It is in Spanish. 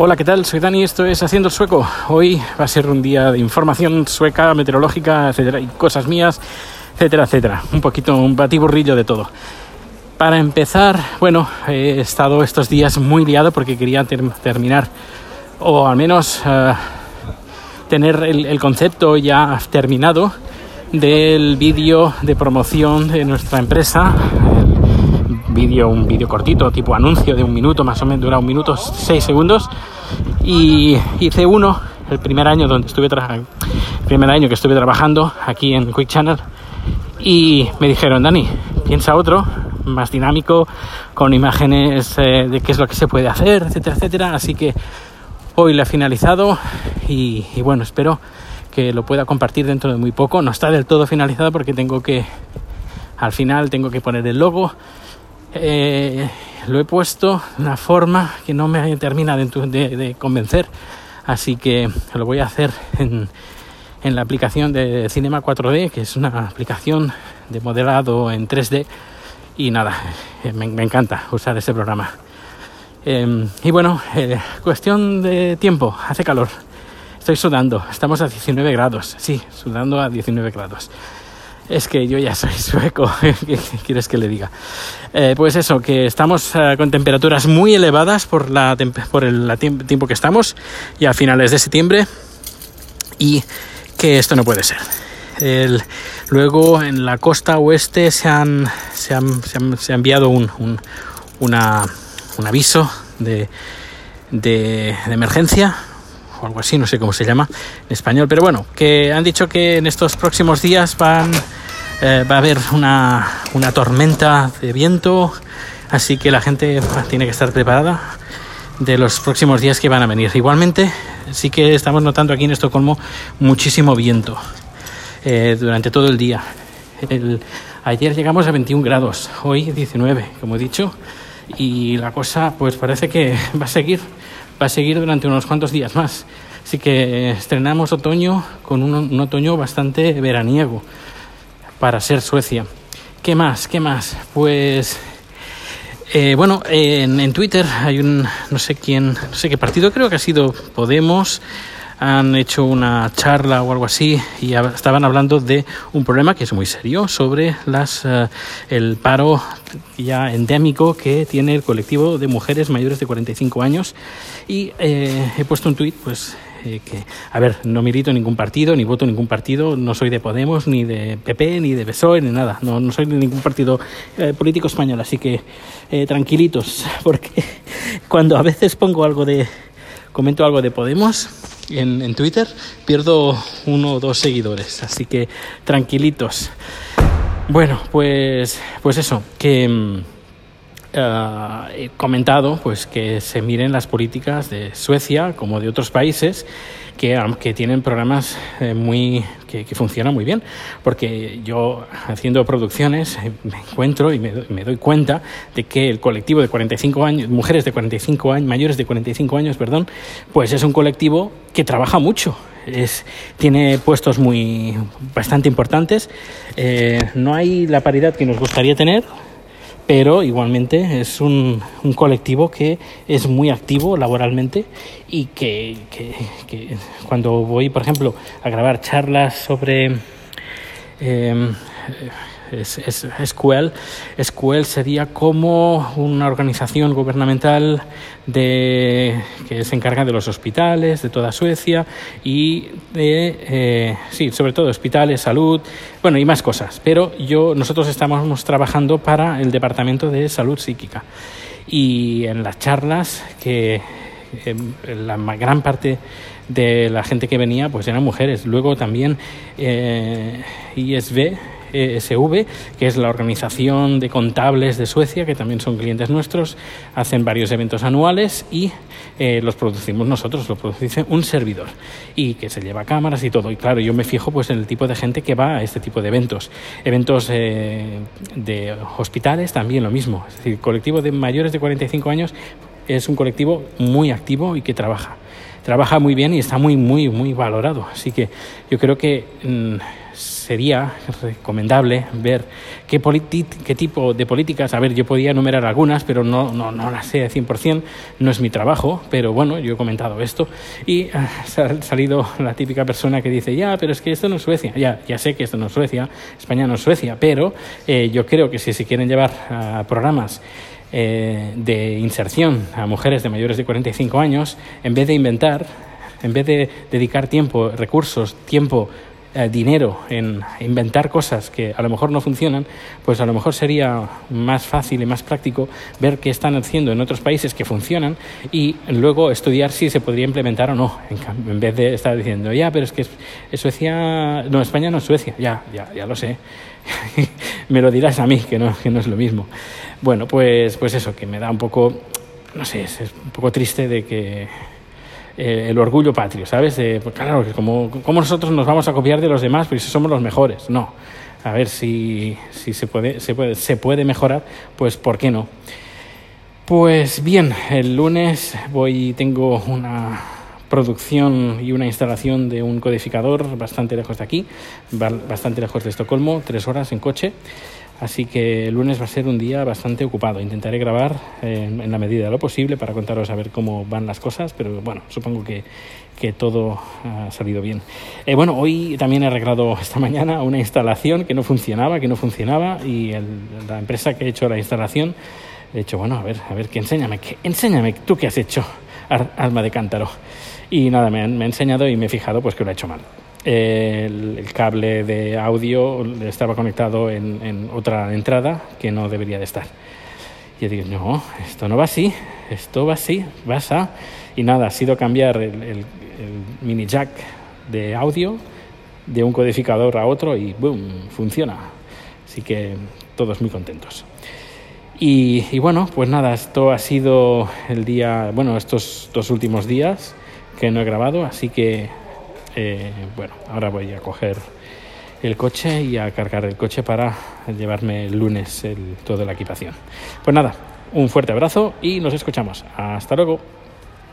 Hola, ¿qué tal? Soy Dani, esto es Haciendo el Sueco. Hoy va a ser un día de información sueca, meteorológica, etcétera, y cosas mías, etcétera, etcétera. Un poquito, un batiburrillo de todo. Para empezar, bueno, he estado estos días muy liado porque quería terminar, o al menos uh, tener el, el concepto ya terminado del vídeo de promoción de nuestra empresa, vídeo, un vídeo cortito, tipo anuncio de un minuto, más o menos dura un minuto, seis segundos. Y hice uno el primer año donde estuve primer año que estuve trabajando aquí en Quick Channel. Y me dijeron Dani piensa otro más dinámico con imágenes eh, de qué es lo que se puede hacer etcétera etcétera así que hoy lo he finalizado y, y bueno espero que lo pueda compartir dentro de muy poco. No está del todo finalizado porque tengo que al final tengo que poner el logo eh, lo he puesto de una forma que no me termina de, de, convencer, así que lo voy a hacer en, la aplicación de Cinema 4D, que es una aplicación de modelado en 3D, y nada, eh, me, encanta usar ese programa. Eh, y bueno, eh, cuestión de tiempo, hace calor, estoy sudando, estamos a 19 grados, sí, sudando a 19 grados. Es que yo ya soy sueco, ¿qué quieres que le diga? Eh, pues eso, que estamos uh, con temperaturas muy elevadas por, la por el tiempo que estamos, ya a finales de septiembre, y que esto no puede ser. El, luego en la costa oeste se, han, se, han, se, han, ha enviado un, un, un aviso de, de, de emergencia o algo así, no sé cómo se llama en español, pero bueno, que han dicho que en estos próximos días van, eh, va a haber una, una, tormenta de viento, así que la gente tiene que estar preparada de los próximos días que van a venir. Igualmente, sí que estamos notando aquí en Estocolmo muchísimo viento eh, durante todo el día. El, ayer llegamos a 21 grados, hoy 19, como he dicho, y la cosa pues parece que va a seguir va a seguir durante unos cuantos días más. Así que estrenamos otoño con un otoño bastante veraniego para ser Suecia. ¿Qué más? ¿Qué más? Pues eh, bueno, en, en, Twitter hay un no sé quién, no sé qué partido, creo que ha sido Podemos, han hecho una charla o algo así y estaban hablando de un problema que es muy serio sobre las, uh, el paro ya endémico que tiene el colectivo de mujeres mayores de 45 años y eh, he puesto un tuit pues eh, que, a ver, no milito en ningún partido, ni voto en ningún partido, no soy de Podemos, ni de PP, ni de PSOE, ni nada, no, no soy de ningún partido eh, político español, así que eh, tranquilitos, porque cuando a veces pongo algo de, comento algo de Podemos, en, en, Twitter pierdo uno o dos seguidores, así que tranquilitos. Bueno, pues, pues eso, que uh, he comentado pues que se miren las políticas de Suecia como de otros países que, que tienen programas eh, muy que, que, funcionan muy bien. Porque yo haciendo producciones eh, me encuentro y me, me, doy cuenta de que el colectivo de 45 años mujeres de 45 años mayores de 45 años perdón pues es un colectivo que trabaja mucho. Es, tiene puestos muy bastante importantes. No hay la paridad que nos gustaría tener pero igualmente es un, un, colectivo que es muy activo laboralmente y que, que, cuando voy, por ejemplo, a grabar charlas sobre eh, es, SQL. SQL sería como una organización gubernamental de, que se encarga de los hospitales de toda Suecia y de, eh, sí, sobre todo hospitales, salud, bueno, y más cosas. Pero yo, nosotros estamos trabajando para el Departamento de Salud Psíquica y en las charlas que eh, la gran parte de la gente que venía pues eran mujeres. Luego también eh, ISV ESV, que es la organización de contables de Suecia, que también son clientes nuestros, hacen varios eventos anuales y eh, los producimos nosotros, lo produce un servidor y que se lleva cámaras y todo. Y claro, yo me fijo pues en el tipo de gente que va a este tipo de eventos. Eventos eh, de hospitales también lo mismo, es decir, colectivo de mayores de 45 años es un colectivo muy activo y que trabaja. Trabaja muy bien y está muy, muy, muy valorado. Así que yo creo que mm, sería recomendable ver qué, qué tipo de políticas, a ver, yo podía enumerar algunas, pero no, no, no las sé de 100%, no es mi trabajo, pero bueno, yo he comentado esto y ha salido la típica persona que dice, ya, pero es que esto no es Suecia, ya, ya sé que esto no es Suecia, España no es Suecia, pero eh, yo creo que si se quieren llevar a programas eh, de inserción a mujeres de mayores de 45 años, en vez de inventar, en vez de dedicar tiempo, recursos, tiempo eh, dinero en inventar cosas que a lo mejor no funcionan, pues a lo mejor sería más fácil y más práctico ver qué están haciendo en otros países que funcionan y luego estudiar si se podría implementar o no, en, vez de estar diciendo, ya, pero es que Suecia, no, España no es Suecia, ya, ya, ya lo sé. me lo dirás a mí, que no, que no es lo mismo. Bueno, pues, pues eso, que me da un poco, no sé, es un poco triste de que eh, el orgullo patrio, ¿sabes? pues claro, como, como nosotros nos vamos a copiar de los demás, pues si somos los mejores. No. A ver si, si se, puede, se, puede, se puede mejorar, pues ¿por qué no? Pues bien, el lunes voy, tengo una producción y una instalación de un codificador bastante lejos de aquí, bastante lejos de Estocolmo, tres horas en coche. Así que el lunes va a ser un día bastante ocupado. Intentaré grabar en, la medida de lo posible para contaros a ver cómo van las cosas, pero bueno, supongo que, que todo ha salido bien. Eh, bueno, hoy también he arreglado esta mañana una instalación que no funcionaba, que no funcionaba, y la empresa que ha hecho la instalación he dicho, bueno, a ver, a ver, que enséñame, que, enséñame tú qué has hecho, alma de cántaro. Y nada, me, me ha enseñado y me he fijado pues que lo ha hecho mal el, cable de audio estaba conectado en, otra entrada que no debería de estar. Y yo digo, no, esto no va así, esto va así, vas a... Y nada, ha sido cambiar el, mini jack de audio de un codificador a otro y ¡boom! funciona. Así que todos muy contentos. Y, bueno, pues nada, esto ha sido el día, bueno, estos dos últimos días que no he grabado, así que eh, bueno, ahora voy a coger el coche y a cargar el coche para llevarme el lunes el, toda la equipación. Pues nada, un fuerte abrazo y nos escuchamos. Hasta luego.